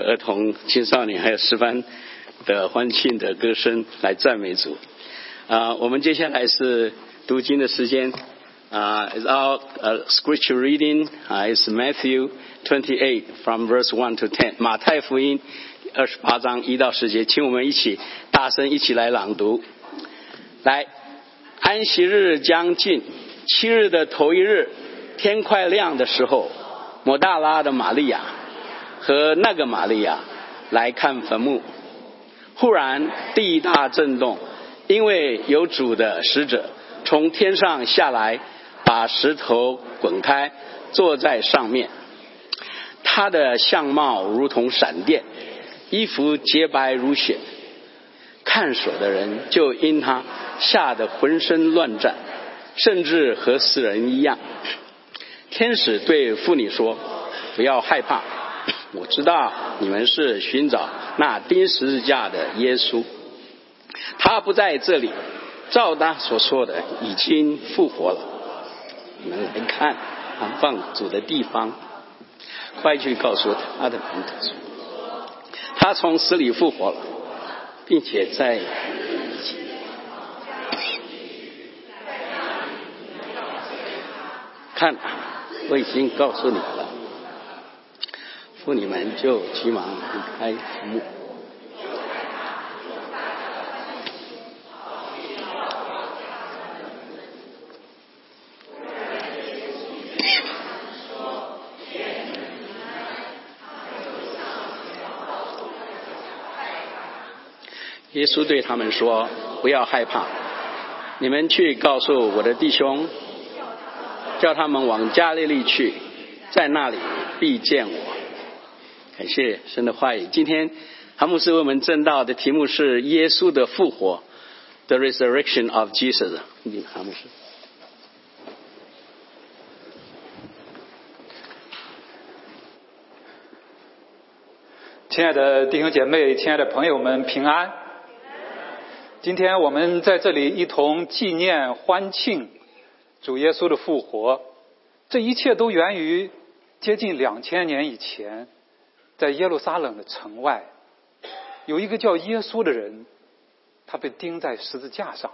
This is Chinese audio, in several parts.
儿童、青少年还有师班的欢庆的歌声来赞美主。啊，我们接下来是读经的时间。啊、i s our uh, scripture reading uh, is Matthew twenty-eight from verse one to ten.。马太福音二十八章一到十节，请我们一起大声一起来朗读。来，安息日将近，七日的头一日，天快亮的时候，抹大拉的玛利亚和那个玛利亚来看坟墓。忽然地大震动，因为有主的使者从天上下来，把石头滚开，坐在上面。他的相貌如同闪电，衣服洁白如雪。看守的人就因他吓得浑身乱颤，甚至和死人一样。天使对妇女说：“不要害怕，我知道你们是寻找那钉十字架的耶稣，他不在这里，照他所说的已经复活了。你们来看安放主的地方，快去告诉他的门徒说，他从死里复活了。”并且在看，我已经告诉你了，妇女们就急忙离开坟墓。耶稣对他们说：“不要害怕，你们去告诉我的弟兄，叫他们往加利利去，在那里必见我。”感谢神的话语。今天韩牧师为我们正道的题目是耶稣的复活，The Resurrection of Jesus。韩牧师，亲爱的弟兄姐妹，亲爱的朋友们，平安。今天我们在这里一同纪念欢庆主耶稣的复活，这一切都源于接近两千年以前，在耶路撒冷的城外，有一个叫耶稣的人，他被钉在十字架上，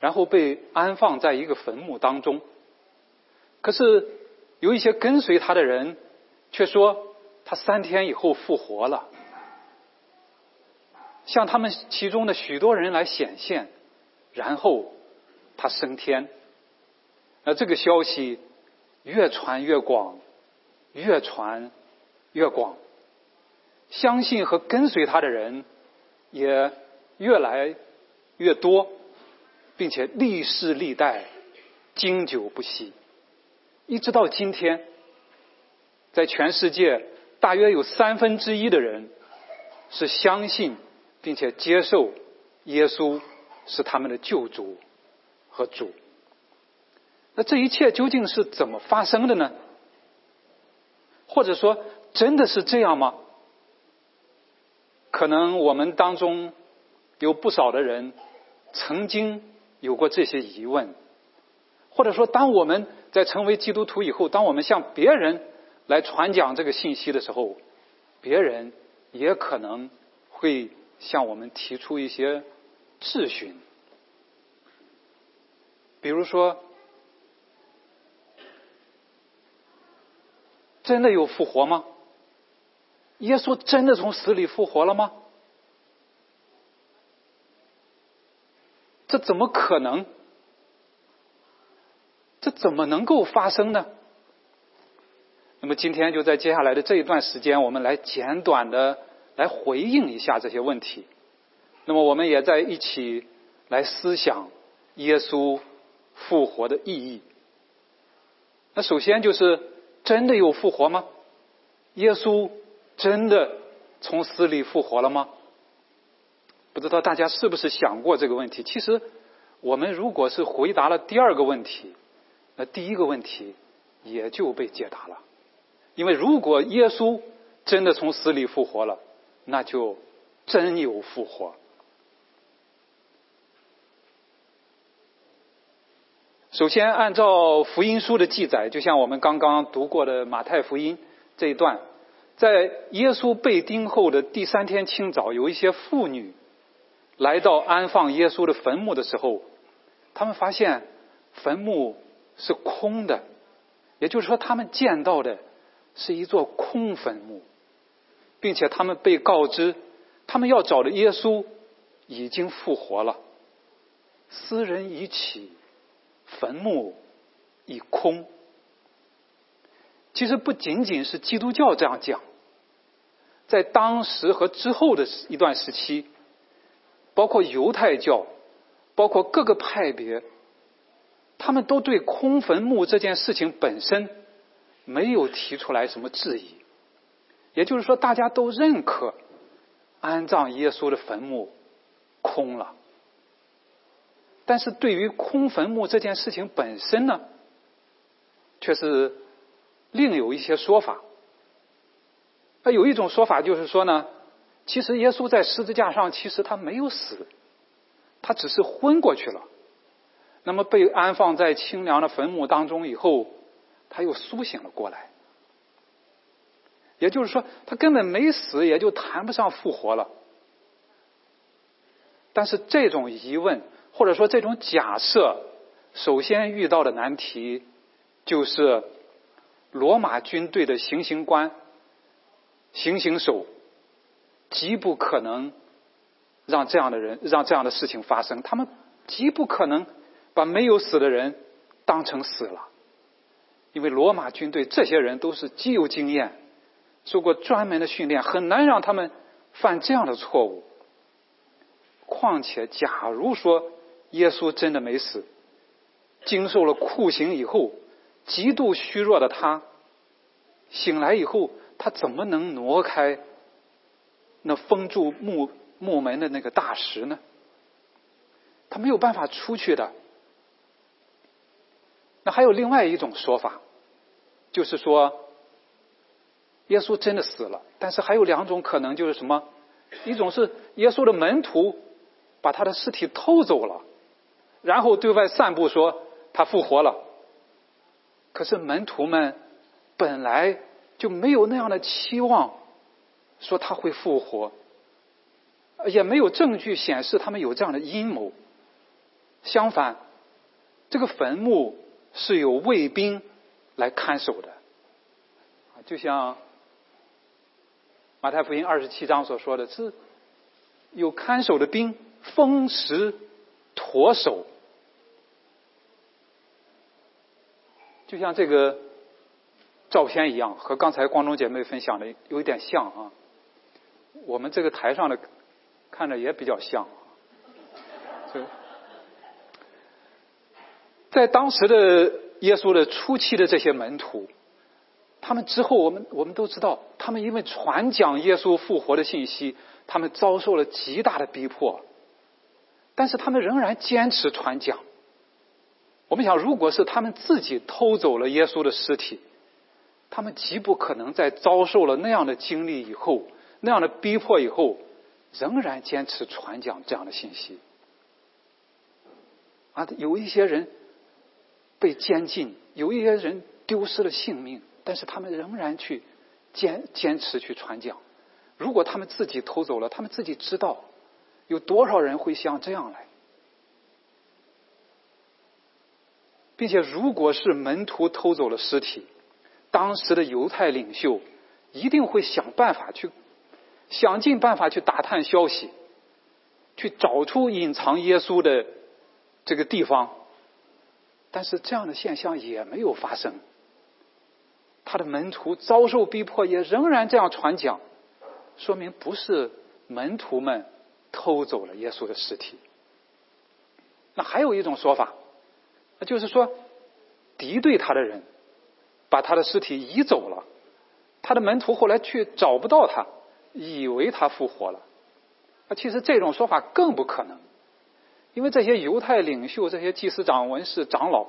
然后被安放在一个坟墓当中。可是有一些跟随他的人却说，他三天以后复活了。向他们其中的许多人来显现，然后他升天。那这个消息越传越广，越传越广，相信和跟随他的人也越来越多，并且历世历代经久不息，一直到今天，在全世界大约有三分之一的人是相信。并且接受耶稣是他们的救主和主。那这一切究竟是怎么发生的呢？或者说，真的是这样吗？可能我们当中有不少的人曾经有过这些疑问，或者说，当我们在成为基督徒以后，当我们向别人来传讲这个信息的时候，别人也可能会。向我们提出一些质询，比如说，真的有复活吗？耶稣真的从死里复活了吗？这怎么可能？这怎么能够发生呢？那么今天就在接下来的这一段时间，我们来简短的。来回应一下这些问题。那么，我们也在一起来思想耶稣复活的意义。那首先就是真的有复活吗？耶稣真的从死里复活了吗？不知道大家是不是想过这个问题？其实，我们如果是回答了第二个问题，那第一个问题也就被解答了。因为如果耶稣真的从死里复活了，那就真有复活。首先，按照福音书的记载，就像我们刚刚读过的马太福音这一段，在耶稣被钉后的第三天清早，有一些妇女来到安放耶稣的坟墓的时候，他们发现坟墓是空的，也就是说，他们见到的是一座空坟墓，并且他们被告知，他们要找的耶稣已经复活了。斯人已起，坟墓已空。其实不仅仅是基督教这样讲，在当时和之后的一段时期，包括犹太教，包括各个派别，他们都对空坟墓这件事情本身没有提出来什么质疑。也就是说，大家都认可安葬耶稣的坟墓空了。但是对于空坟墓这件事情本身呢，却是另有一些说法。那有一种说法就是说呢，其实耶稣在十字架上其实他没有死，他只是昏过去了。那么被安放在清凉的坟墓当中以后，他又苏醒了过来。也就是说，他根本没死，也就谈不上复活了。但是这种疑问。或者说，这种假设首先遇到的难题就是罗马军队的行刑官、行刑手极不可能让这样的人让这样的事情发生。他们极不可能把没有死的人当成死了，因为罗马军队这些人都是极有经验、受过专门的训练，很难让他们犯这样的错误。况且，假如说，耶稣真的没死，经受了酷刑以后，极度虚弱的他，醒来以后，他怎么能挪开那封住墓墓门的那个大石呢？他没有办法出去的。那还有另外一种说法，就是说，耶稣真的死了，但是还有两种可能，就是什么？一种是耶稣的门徒把他的尸体偷走了。然后对外散布说他复活了，可是门徒们本来就没有那样的期望，说他会复活，也没有证据显示他们有这样的阴谋。相反，这个坟墓是有卫兵来看守的，就像马太福音二十七章所说的是有看守的兵，风食驼守。就像这个照片一样，和刚才光中姐妹分享的有一点像啊。我们这个台上的看着也比较像。在当时的耶稣的初期的这些门徒，他们之后我们我们都知道，他们因为传讲耶稣复活的信息，他们遭受了极大的逼迫，但是他们仍然坚持传讲。我们想，如果是他们自己偷走了耶稣的尸体，他们极不可能在遭受了那样的经历以后、那样的逼迫以后，仍然坚持传讲这样的信息。啊，有一些人被监禁，有一些人丢失了性命，但是他们仍然去坚坚持去传讲。如果他们自己偷走了，他们自己知道有多少人会像这样来。并且，如果是门徒偷走了尸体，当时的犹太领袖一定会想办法去，想尽办法去打探消息，去找出隐藏耶稣的这个地方。但是，这样的现象也没有发生。他的门徒遭受逼迫，也仍然这样传讲，说明不是门徒们偷走了耶稣的尸体。那还有一种说法。就是说，敌对他的人把他的尸体移走了，他的门徒后来却找不到他，以为他复活了。那其实这种说法更不可能，因为这些犹太领袖、这些祭司长、文士、长老，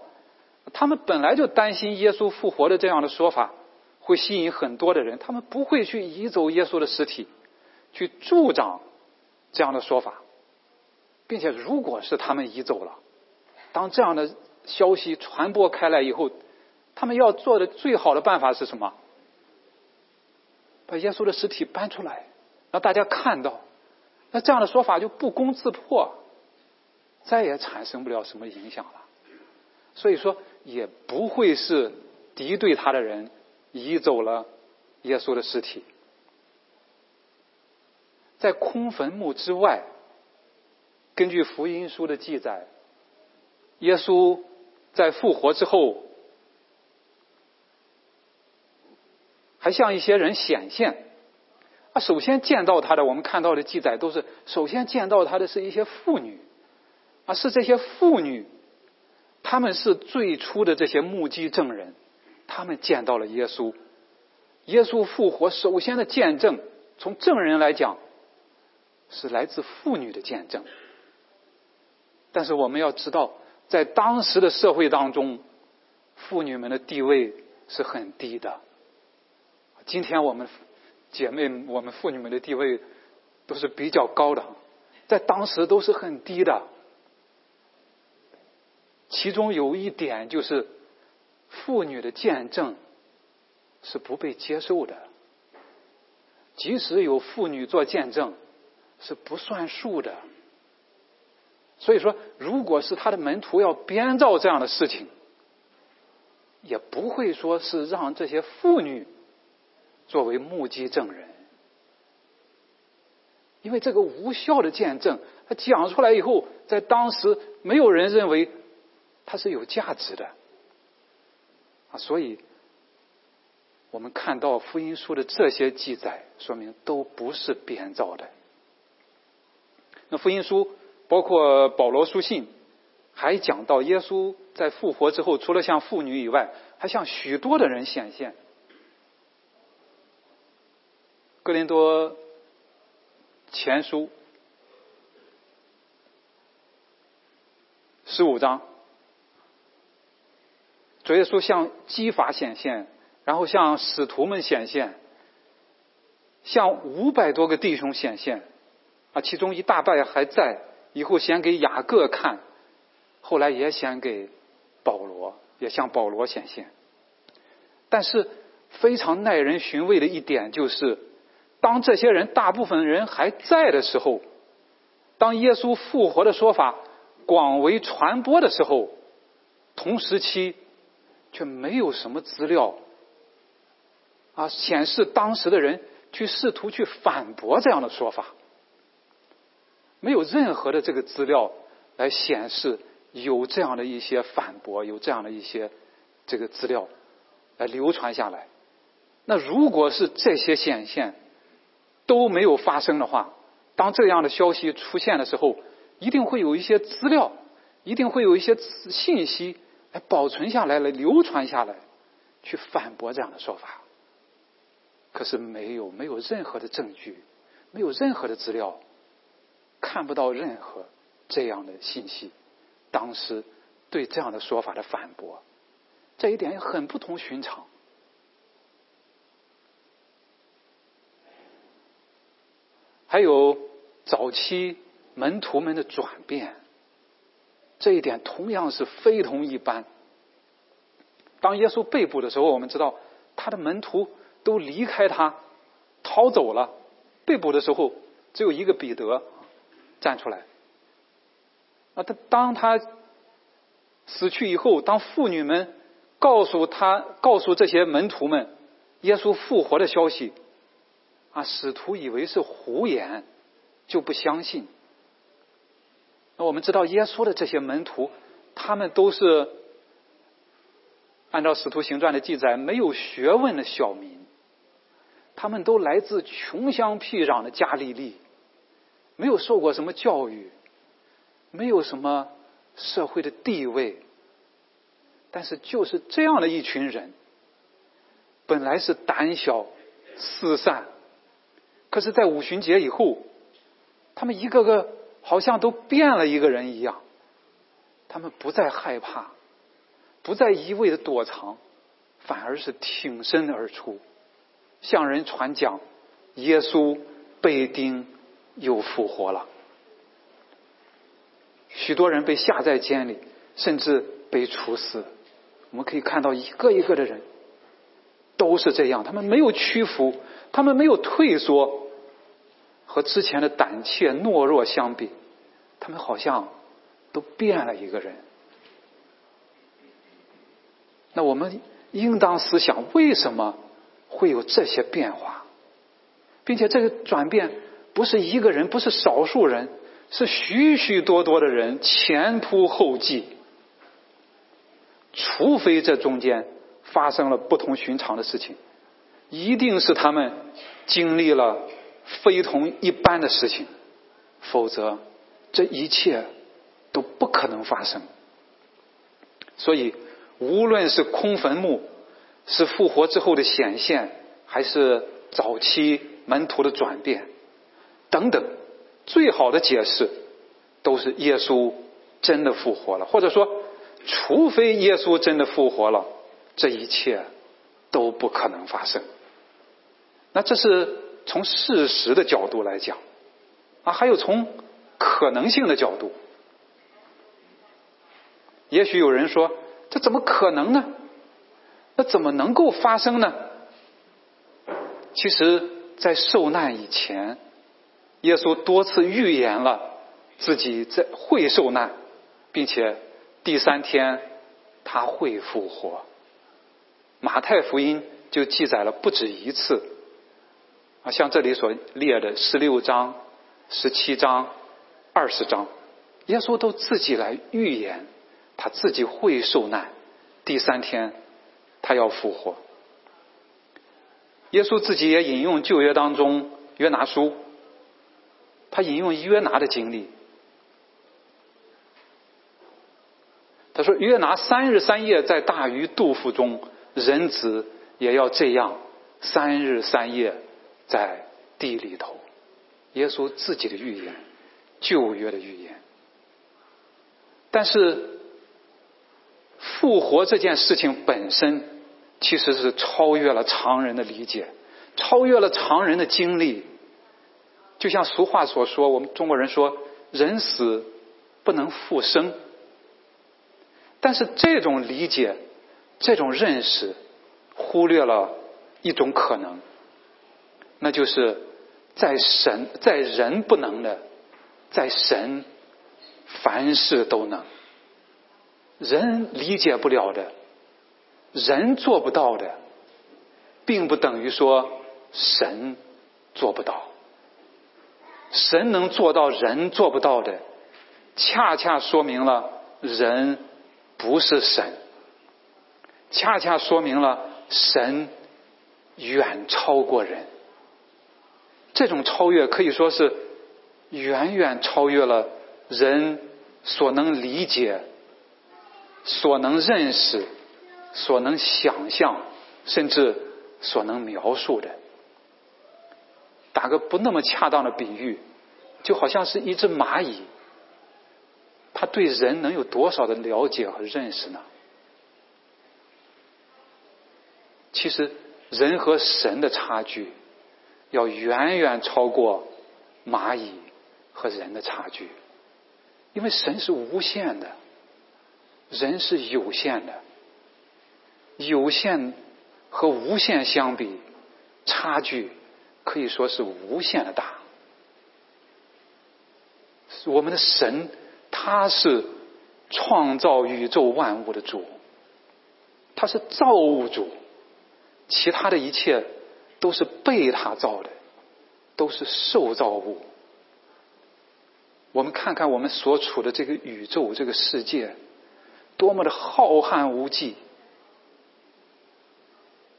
他们本来就担心耶稣复活的这样的说法会吸引很多的人，他们不会去移走耶稣的尸体，去助长这样的说法，并且如果是他们移走了，当这样的。消息传播开来以后，他们要做的最好的办法是什么？把耶稣的尸体搬出来，让大家看到。那这样的说法就不攻自破，再也产生不了什么影响了。所以说，也不会是敌对他的人移走了耶稣的尸体。在空坟墓之外，根据福音书的记载，耶稣在复活之后，还向一些人显现。啊，首先见到他的，我们看到的记载都是首先见到他的是一些妇女，啊，是这些妇女，他们是最初的这些目击证人，他们见到了耶稣，耶稣复活首先的见证，从证人来讲，是来自妇女的见证。但是我们要知道，在当时的社会当中，妇女们的地位是很低的。今天我们。姐妹，我们妇女们的地位都是比较高的，在当时都是很低的。其中有一点就是，妇女的见证是不被接受的，即使有妇女做见证，是不算数的。所以说，如果是他的门徒要编造这样的事情，也不会说是让这些妇女。作为目击证人，因为这个无效的见证，他讲出来以后，在当时没有人认为它是有价值的啊，所以我们看到福音书的这些记载，说明都不是编造的。那福音书包括保罗书信，还讲到耶稣在复活之后，除了向妇女以外，还向许多的人显现。哥林多前书十五章，主耶稣向基法显现，然后向使徒们显现，向五百多个弟兄显现，啊，其中一大半还在，以后先给雅各看，后来也显给保罗，也向保罗显现。但是非常耐人寻味的一点就是。当这些人大部分人还在的时候，当耶稣复活的说法广为传播的时候，同时期却没有什么资料啊显示当时的人去试图去反驳这样的说法，没有任何的这个资料来显示有这样的一些反驳，有这样的一些这个资料来流传下来。那如果是这些显现，都没有发生的话，当这样的消息出现的时候，一定会有一些资料，一定会有一些信息来保存下来，来流传下来，去反驳这样的说法。可是没有，没有任何的证据，没有任何的资料，看不到任何这样的信息。当时对这样的说法的反驳，这一点也很不同寻常。还有早期门徒们的转变，这一点同样是非同一般。当耶稣被捕的时候，我们知道他的门徒都离开他，逃走了。被捕的时候，只有一个彼得站出来。啊，他当他死去以后，当妇女们告诉他、告诉这些门徒们耶稣复活的消息。啊，使徒以为是胡言，就不相信。那我们知道，耶稣的这些门徒，他们都是按照《使徒行传》的记载，没有学问的小民，他们都来自穷乡僻壤的加利利，没有受过什么教育，没有什么社会的地位，但是就是这样的一群人，本来是胆小四散。可是，在五旬节以后，他们一个个好像都变了一个人一样。他们不再害怕，不再一味的躲藏，反而是挺身而出，向人传讲耶稣被钉又复活了。许多人被下在监里，甚至被处死。我们可以看到一个一个的人，都是这样，他们没有屈服，他们没有退缩，和之前的胆怯懦弱相比，他们好像都变了一个人。那我们应当思想，为什么会有这些变化，并且这个转变不是一个人，不是少数人，是许许多多的人前仆后继。除非这中间发生了不同寻常的事情，一定是他们经历了非同一般的事情，否则这一切都不可能发生。所以，无论是空坟墓，是复活之后的显现，还是早期门徒的转变等等，最好的解释都是耶稣真的复活了，或者说。除非耶稣真的复活了，这一切都不可能发生。那这是从事实的角度来讲啊，还有从可能性的角度。也许有人说，这怎么可能呢？那怎么能够发生呢？其实，在受难以前，耶稣多次预言了自己在会受难，并且。第三天他会复活。马太福音就记载了不止一次啊，像这里所列的十六章、十七章、二十章，耶稣都自己来预言他自己会受难，第三天他要复活。耶稣自己也引用旧约当中约拿书，他引用约拿的经历。他说：“约拿三日三夜在大鱼肚腹中，人子也要这样三日三夜在地里头。”耶稣自己的预言，旧约的预言。但是复活这件事情本身，其实是超越了常人的理解，超越了常人的经历。就像俗话所说，我们中国人说：“人死不能复生。”但是这种理解、这种认识，忽略了一种可能，那就是在神在人不能的，在神凡事都能。人理解不了的，人做不到的，并不等于说神做不到。神能做到人做不到的，恰恰说明了人。不是神，恰恰说明了神远超过人。这种超越可以说是远远超越了人所能理解、所能认识、所能想象，甚至所能描述的。打个不那么恰当的比喻，就好像是一只蚂蚁。他对人能有多少的了解和认识呢？其实，人和神的差距要远远超过蚂蚁和人的差距，因为神是无限的，人是有限的，有限和无限相比，差距可以说是无限的大。我们的神。他是创造宇宙万物的主，他是造物主，其他的一切都是被他造的，都是受造物。我们看看我们所处的这个宇宙、这个世界，多么的浩瀚无际。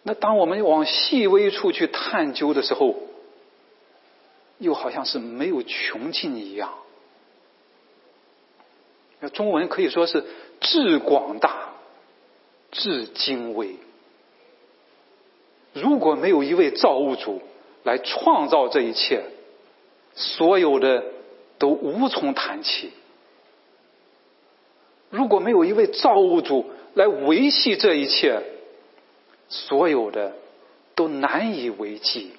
那当我们往细微处去探究的时候，又好像是没有穷尽一样。那中文可以说是至广大、至精微。如果没有一位造物主来创造这一切，所有的都无从谈起；如果没有一位造物主来维系这一切，所有的都难以为继。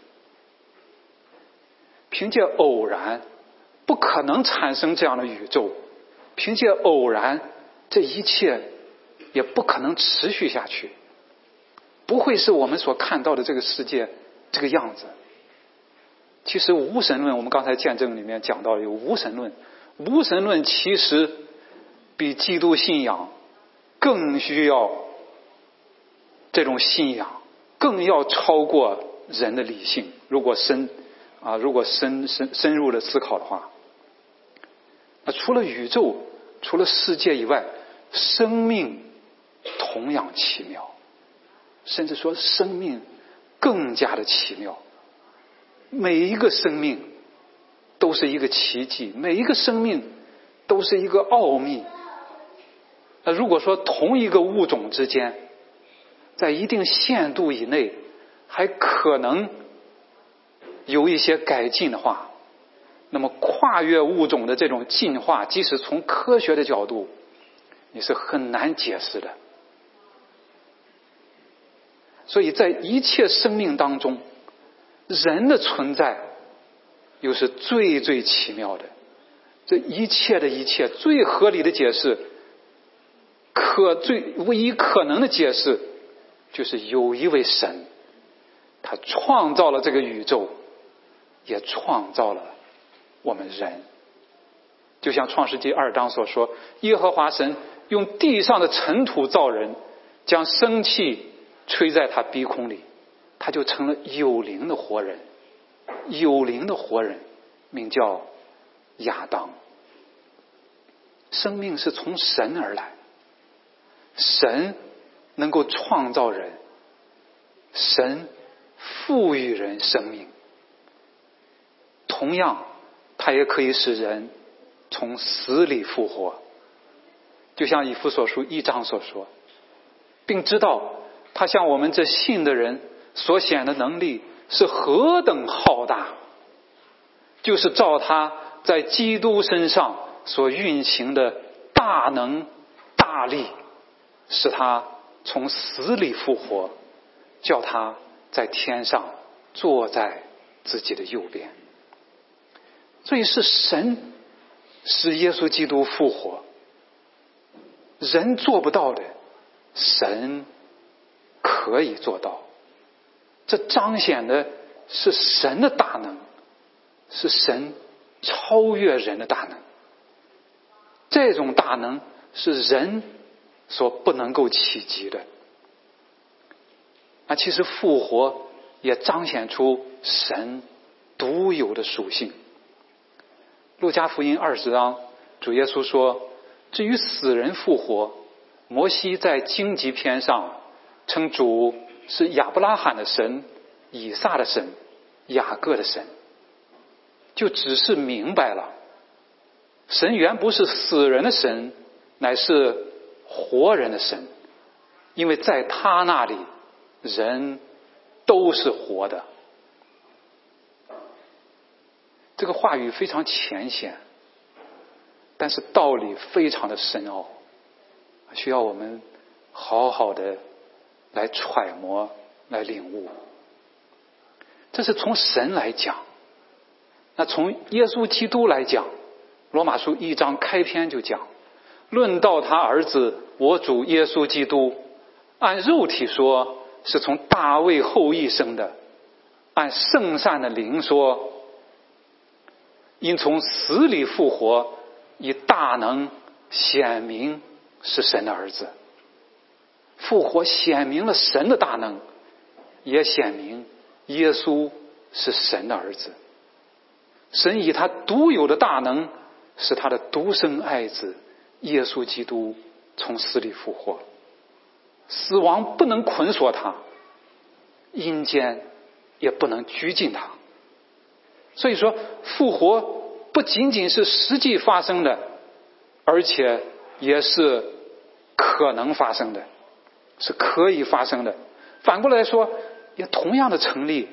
凭借偶然，不可能产生这样的宇宙。凭借偶然，这一切也不可能持续下去。不会是我们所看到的这个世界这个样子。其实无神论，我们刚才见证里面讲到有无神论，无神论其实比基督信仰更需要这种信仰，更要超过人的理性。如果深啊，如果深深深入的思考的话，那除了宇宙，除了世界以外，生命同样奇妙，甚至说生命更加的奇妙。每一个生命都是一个奇迹，每一个生命都是一个奥秘。那如果说同一个物种之间，在一定限度以内还可能有一些改进的话，那么跨越物种的这种进化，即使从科学的角度，你是很难解释的。所以在一切生命当中。人的存在又是最最奇妙的，这一切的一切最合理的解释，可最唯一可能的解释，就是有一位神，他创造了这个宇宙，也创造了我们人。就像创世纪二章所说，耶和华神用地上的尘土造人，将生气吹在他鼻孔里。他就成了有灵的活人，有灵的活人，名叫亚当。生命是从神而来，神能够创造人，神赋予人生命。同样，他也可以使人从死里复活，就像以弗所书一章所说，并知道他向我们这信的人。所显的能力是何等浩大！就是照他在基督身上所运行的大能大力，使他从死里复活，叫他在天上坐在自己的右边。所以是神使耶稣基督复活，人做不到的，神可以做到。这彰显的是神的大能，是神超越人的大能。这种大能是人所不能够企及的。那，其实复活也彰显出神独有的属性。路加福音二十章，主耶稣说：“至于死人复活，摩西在荆棘篇上称主。”是亚伯拉罕的神，以撒的神，雅各的神，就只是明白了，神原不是死人的神，乃是活人的神，因为在他那里，人都是活的。这个话语非常浅显，但是道理非常的深奥，需要我们好好的。来揣摩，来领悟，这是从神来讲。那从耶稣基督来讲，《罗马书》一章开篇就讲：论到他儿子，我主耶稣基督，按肉体说是从大卫后裔生的；按圣善的灵说，因从死里复活，以大能显明是神的儿子。复活显明了神的大能，也显明耶稣是神的儿子。神以他独有的大能，使他的独生爱子耶稣基督从死里复活。死亡不能捆锁他，阴间也不能拘禁他。所以说，复活不仅仅是实际发生的，而且也是可能发生的。是可以发生的。反过来说，也同样的成立。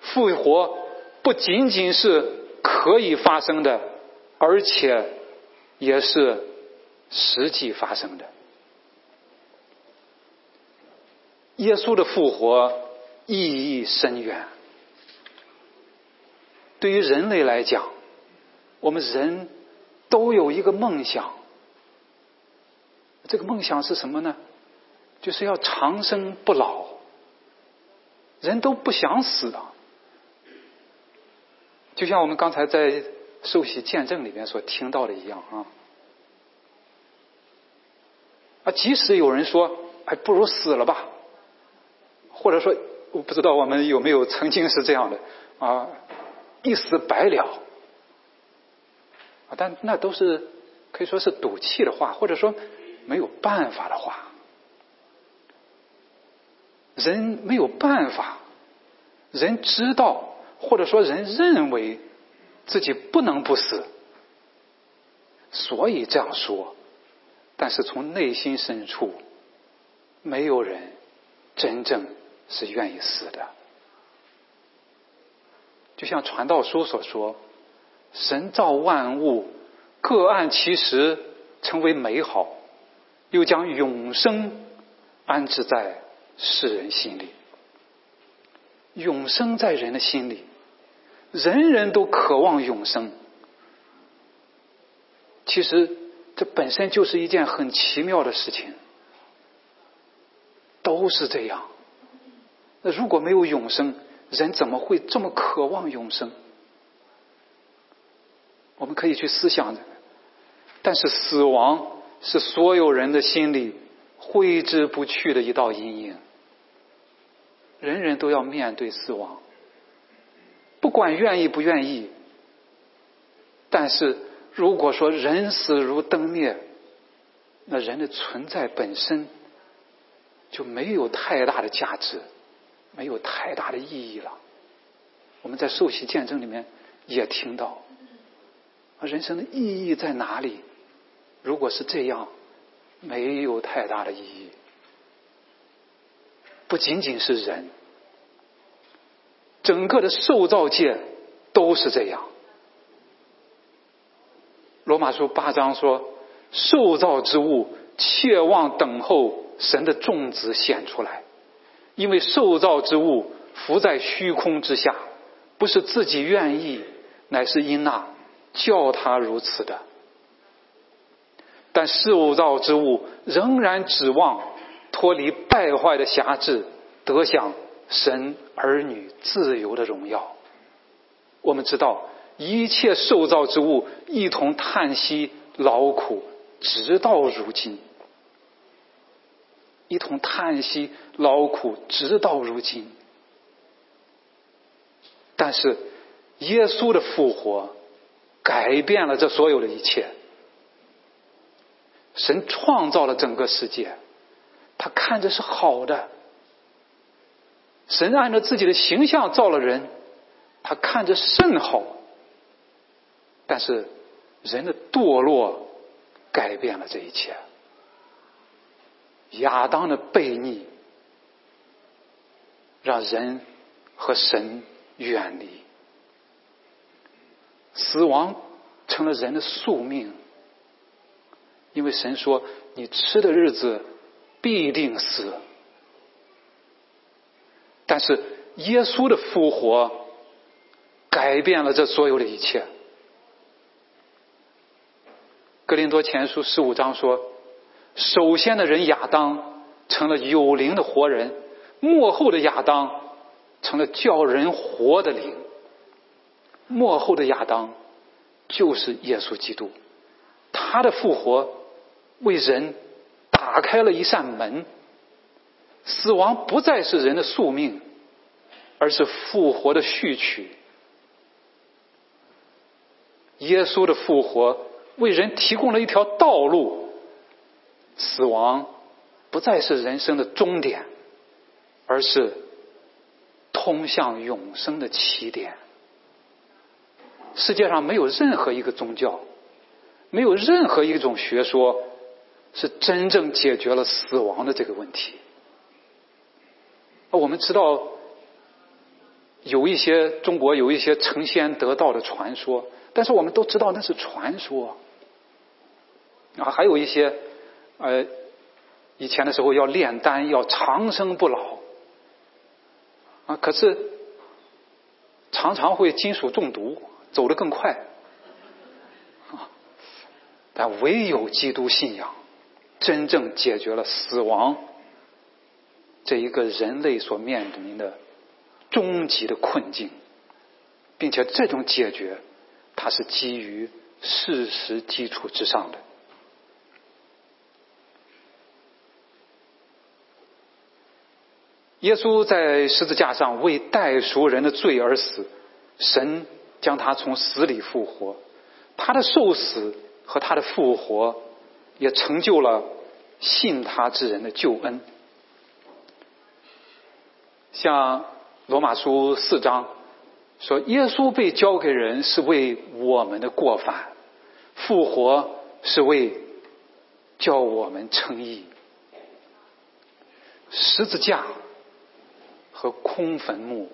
复活不仅仅是可以发生的，而且也是实际发生的。耶稣的复活意义深远。对于人类来讲，我们人都有一个梦想。这个梦想是什么呢？就是要长生不老。人都不想死啊，就像我们刚才在受洗见证里面所听到的一样啊。啊，即使有人说，还不如死了吧，或者说，我不知道我们有没有曾经是这样的啊，一死百了啊，但那都是可以说是赌气的话，或者说没有办法的话。人没有办法，人知道或者说人认为自己不能不死，所以这样说。但是从内心深处，没有人真正是愿意死的。就像传道书所说：“神造万物，各按其时成为美好，又将永生安置在。”世人心里，永生在人的心里，人人都渴望永生。其实这本身就是一件很奇妙的事情，都是这样。那如果没有永生，人怎么会这么渴望永生？我们可以去思想，但是死亡是所有人的心里挥之不去的一道阴影。人人都要面对死亡，管愿意不愿意。但是如果说人死如灯灭，那人的存在本身就没有太大的价值，没有太大的意义了。我们在受洗见证里面也听到，人生的意义在哪里？如果是这样，没有太大的意义。不仅仅是人，整个的受造界都是这样。罗马书八章说：“受造之物切望等候神的种子显出来，因为受造之物浮在虚空之下，不是自己愿意，乃是因那叫他如此的。但受造之物仍然指望。”脱离败坏的辖制，得享神儿女自由的荣耀。我们知道，一切受造之物一同叹息劳苦，直到如今。一同叹息劳苦，直到如今。但是，耶稣的复活改变了这所有的一切。神创造了整个世界。他看着是好的，神按照自己的形象造了人，他看着甚好。但是人的堕落改变了这一切，亚当的悖逆让人和神远离，死亡成了人的宿命，因为神说：“你吃的日子。”必定死，但是耶稣的复活改变了这所有的一切。格林多前书十五章说：“首先的人亚当成了有灵的活人，幕后的亚当成了叫人活的灵。幕后的亚当就是耶稣基督，他的复活为人。”打开了一扇门，死亡不再是人的宿命，而是复活的序曲。耶稣的复活为人提供了一条道路，死亡不再是人生的终点，而是通向永生的起点。世界上没有任何一个宗教，没有任何一种学说。是真正解决了死亡的这个问题。我们知道有一些中国有一些成仙得道的传说，但是我们都知道那是传说。啊，还有一些呃，以前的时候要炼丹，要长生不老啊，可是常常会金属中毒，走得更快。但唯有基督信仰。真正解决了死亡这一个人类所面临的终极的困境，并且这种解决，它是基于事实基础之上的。耶稣在十字架上为代赎人的罪而死，神将他从死里复活，他的受死和他的复活，也成就了信他之人的救恩。像罗马书四章说，耶稣被交给人是为我们的过犯，复活是为叫我们称义，十字架。和空坟墓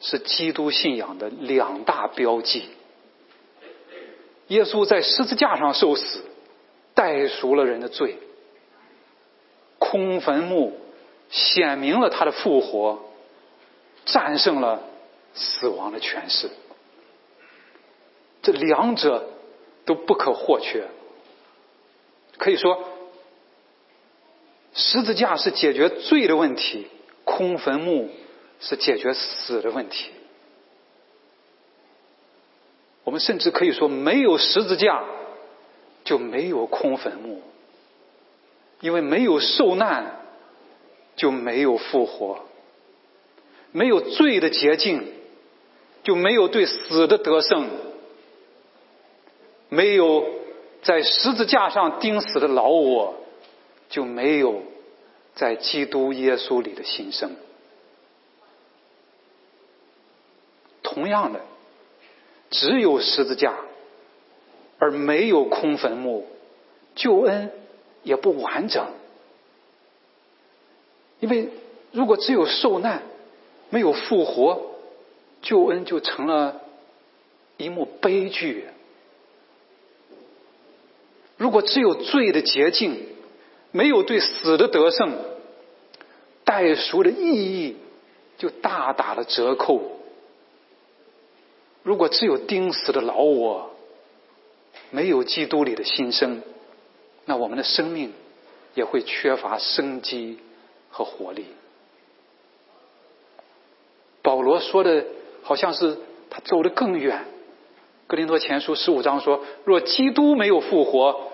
是基督信仰的两大标记。耶稣在十字架上受死，代赎了人的罪；空坟墓显明了他的复活，战胜了死亡的权势。这两者都不可或缺。可以说，十字架是解决罪的问题。空坟墓是解决死的问题。我们甚至可以说，没有十字架就没有空坟墓，因为没有受难就没有复活，没有罪的洁净就没有对死的得胜，没有在十字架上钉死的老我就没有。在基督耶稣里的新生，同样的，只有十字架，而没有空坟墓，救恩也不完整。因为如果只有受难，没有复活，救恩就成了一幕悲剧。如果只有罪的洁净，没有对死的得胜，代赎的意义就大打了折扣。如果只有钉死的老我，没有基督里的新生，那我们的生命也会缺乏生机和活力。保罗说的好像是他走得更远。格林多前书十五章说：“若基督没有复活，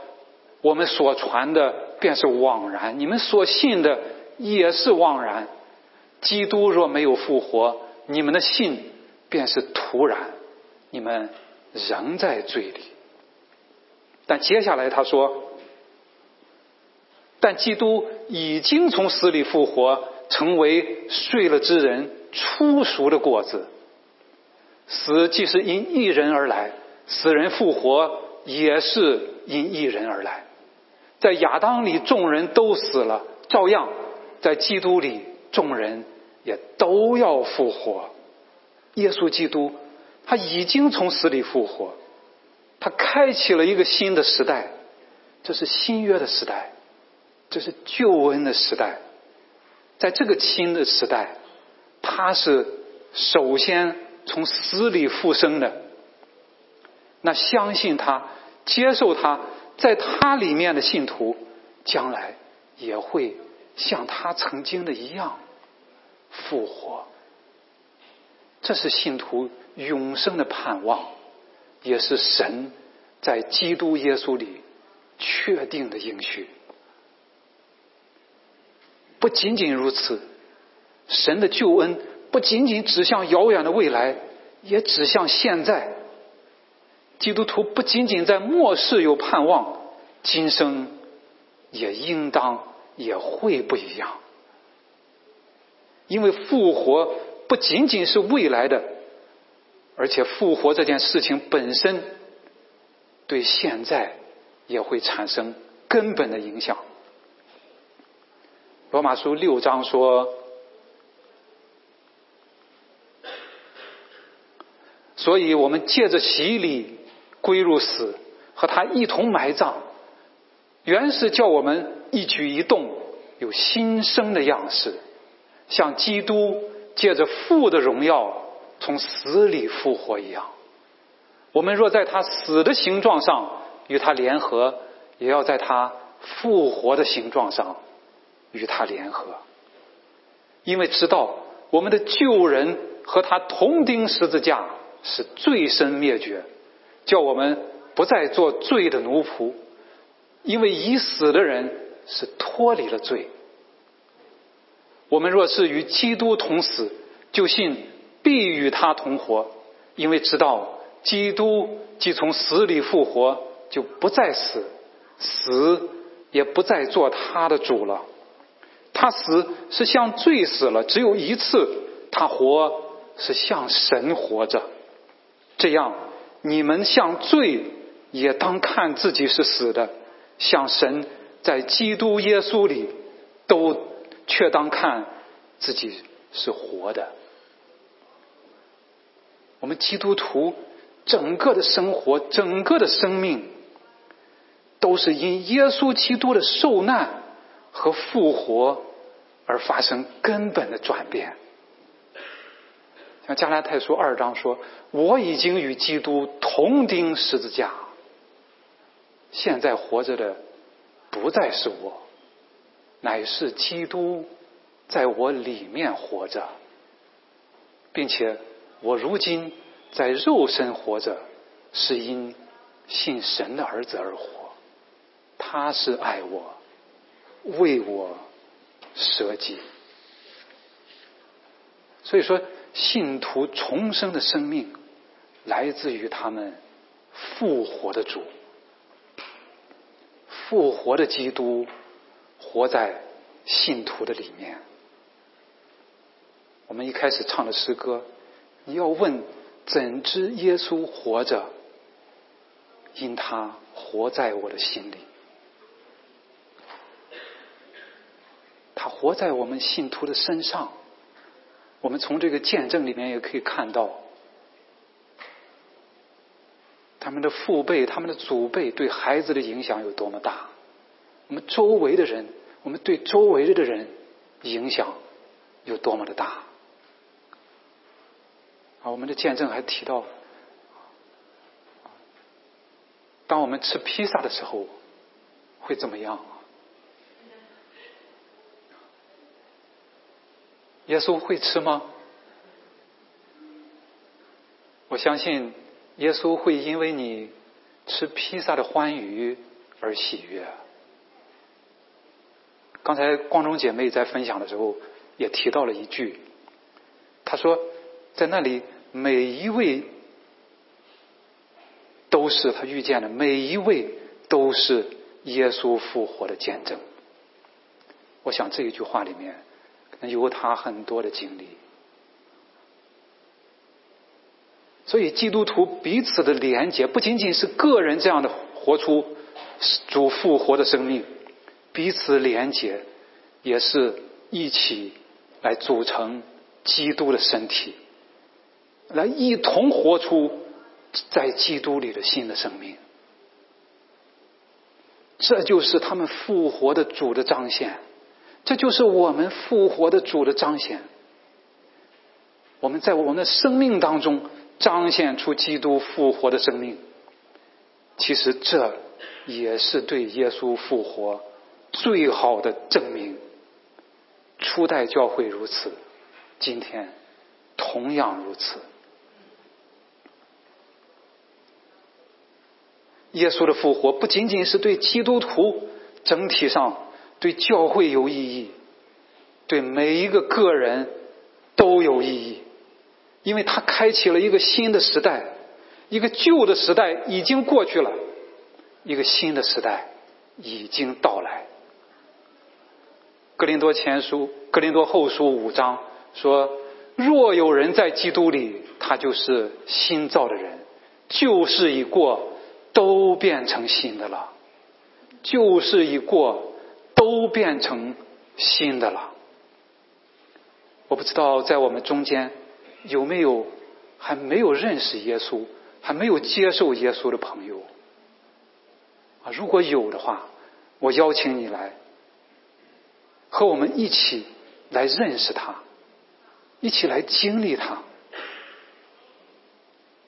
我们所传的。”便是枉然，你们所信的也是枉然。基督若没有复活，你们的信便是徒然，你们仍在罪里。但接下来他说：“但基督已经从死里复活，成为睡了之人初熟的果子。死既是因一人而来，死人复活也是因一人而来。”在亚当里，众人都死了，照样在基督里，众人也都要复活。耶稣基督他已经从死里复活，他开启了一个新的时代，这是新约的时代，这是救恩的时代。在这个新的时代，他是首先从死里复生的。那相信他，接受他。在他里面的信徒，将来也会像他曾经的一样复活。这是信徒永生的盼望，也是神在基督耶稣里确定的应许。不仅仅如此，神的救恩不仅仅指向遥远的未来，也指向现在。基督徒不仅仅在末世有盼望，今生也应当也会不一样。因为复活不仅仅是未来的，而且复活这件事情本身对现在也会产生根本的影响。罗马书六章说。所以我们借着洗礼。归入死，和他一同埋葬，原是叫我们一举一动有新生的样式，像基督借着父的荣耀从死里复活一样。我们若在他死的形状上与他联合，也要在他复活的形状上与他联合。因为知道我们的旧人和他同钉十字架，是罪身灭绝，叫我们不再做罪的奴仆。因为已死的人是脱离了罪。我们若是与基督同死，就信必与他同活，因为知道基督既从死里复活，就不再死，死也不再做他的主了。他死是向罪死了，只有一次；他活是向神活着。这样，你们向罪也当看自己是死的，向神在基督耶稣里都却当看。自己是活的。我们基督徒整个的生活、整个的生命，都是因耶稣基督的受难和复活而发生根本的转变。像加拉太书二章说：“我已经与基督同钉十字架，现在活着的不再是我，乃是基督。”在我里面活着，并且我如今在肉身活着，是因信神的儿子而活。他是爱我，为我舍己。所以说，信徒重生的生命来自于他们复活的主，复活的基督活在信徒的里面。我们一开始唱的诗歌，你要问怎知耶稣活着？因他活在我的心里，活在我们信徒的身上。我们从这个见证里面也可以看到，他们的父辈、他们的祖辈对孩子的影响有多么大。我们周围的人，我们对周围的人影响有多么的大。啊，我们的见证还提到，当我们吃披萨的时候会怎么样？耶稣会吃吗？我相信耶稣会因为你吃披萨的欢愉而喜悦。刚才光中姐妹在分享的时候也提到了一句，她说。在那里，每一位都是他遇见的，每一位都是耶稣复活的见证。我想这一句话里面，可能有他很多的经历。所以，基督徒彼此的连结，不仅仅是个人这样的活出主复活的生命，彼此连结，也是一起来组成基督的身体。来一同活出在基督里的新的生命，这就是他们复活的主的彰显，这就是我们复活的主的彰显。我们在我们的生命当中彰显出基督复活的生命，其实这也是对耶稣复活最好的证明。初代教会如此，今天同样如此。耶稣的复活不仅仅是对基督徒整体上对教会有意义，对每一个个人都有意义，因为他开启了一个新的时代，一个旧的时代已经过去了，一个新的时代已经到来。格林多前书、格林多后书五章说：“若有人在基督里，他就是新造的人，旧事已过。”都变成新的了，旧事已过，都变成新的了。我不知道在我们中间有没有还没有认识耶稣、还没有接受耶稣的朋友啊？如果有的话，我邀请你来和我们一起来认识他，一起来经历他，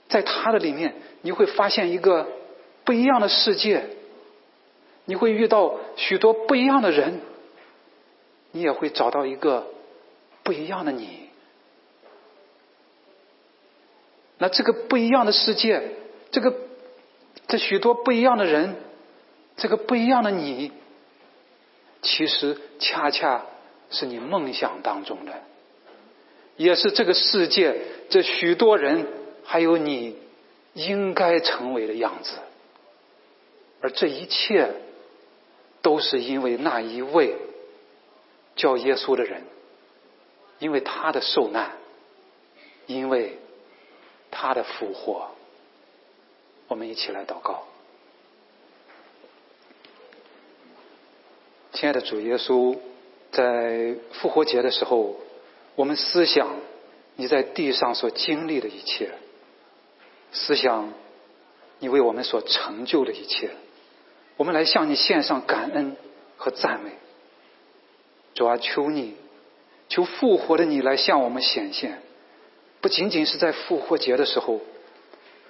在他的里面你会发现一个。不一样的世界，你会遇到许多不一样的人，你也会找到一个不一样的你。那这个不一样的世界，这个这许多不一样的人，这个不一样的你，其实恰恰是你梦想当中的，也是这个世界这许多人还有你应该成为的样子。而这一切，都是因为那一位叫耶稣的人，因为他的受难，因为。他的复活，我们一起来祷告。亲爱的主耶稣，在复活节的时候，我们思想你在地上所经历的一切，思想你为我们所成就的一切，我们来向你献上感恩和赞美。主啊，求你，求复活的你来向我们显现。不仅仅是在复活节的时候，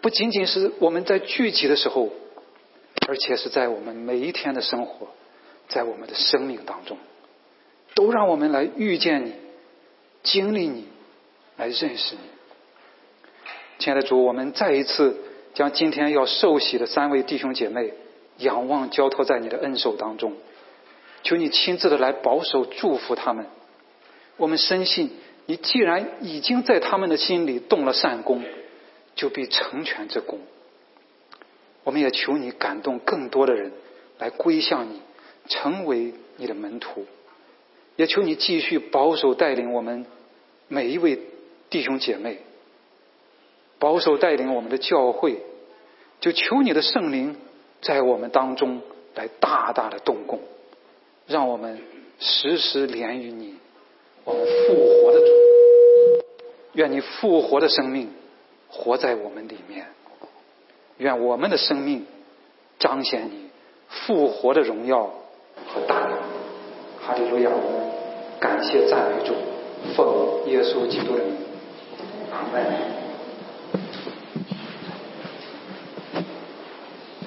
不仅仅是我们在聚集的时候，而且是在我们每一天的生活，在我们的生命当中，都让我们来遇见你，经历你，来认识你。亲爱的主，我们再一次将今天要受洗的三位弟兄姐妹仰望交托在你的恩手当中，求你亲自的来保守祝福他们。我们深信。你既然已经在他们的心里动了善功，就必成全这功。我们也求你感动更多的人来归向你，成为你的门徒。也求你继续保守带领我们每一位弟兄姐妹，保守带领我们的教会。就求你的圣灵在我们当中来大大的动工，让我们时时连于你。我们复活的主，愿你复活的生命活在我们里面，愿我们的生命彰显你复活的荣耀和大能。哈利路亚！感谢赞美主，奉耶稣基督的名，阿门。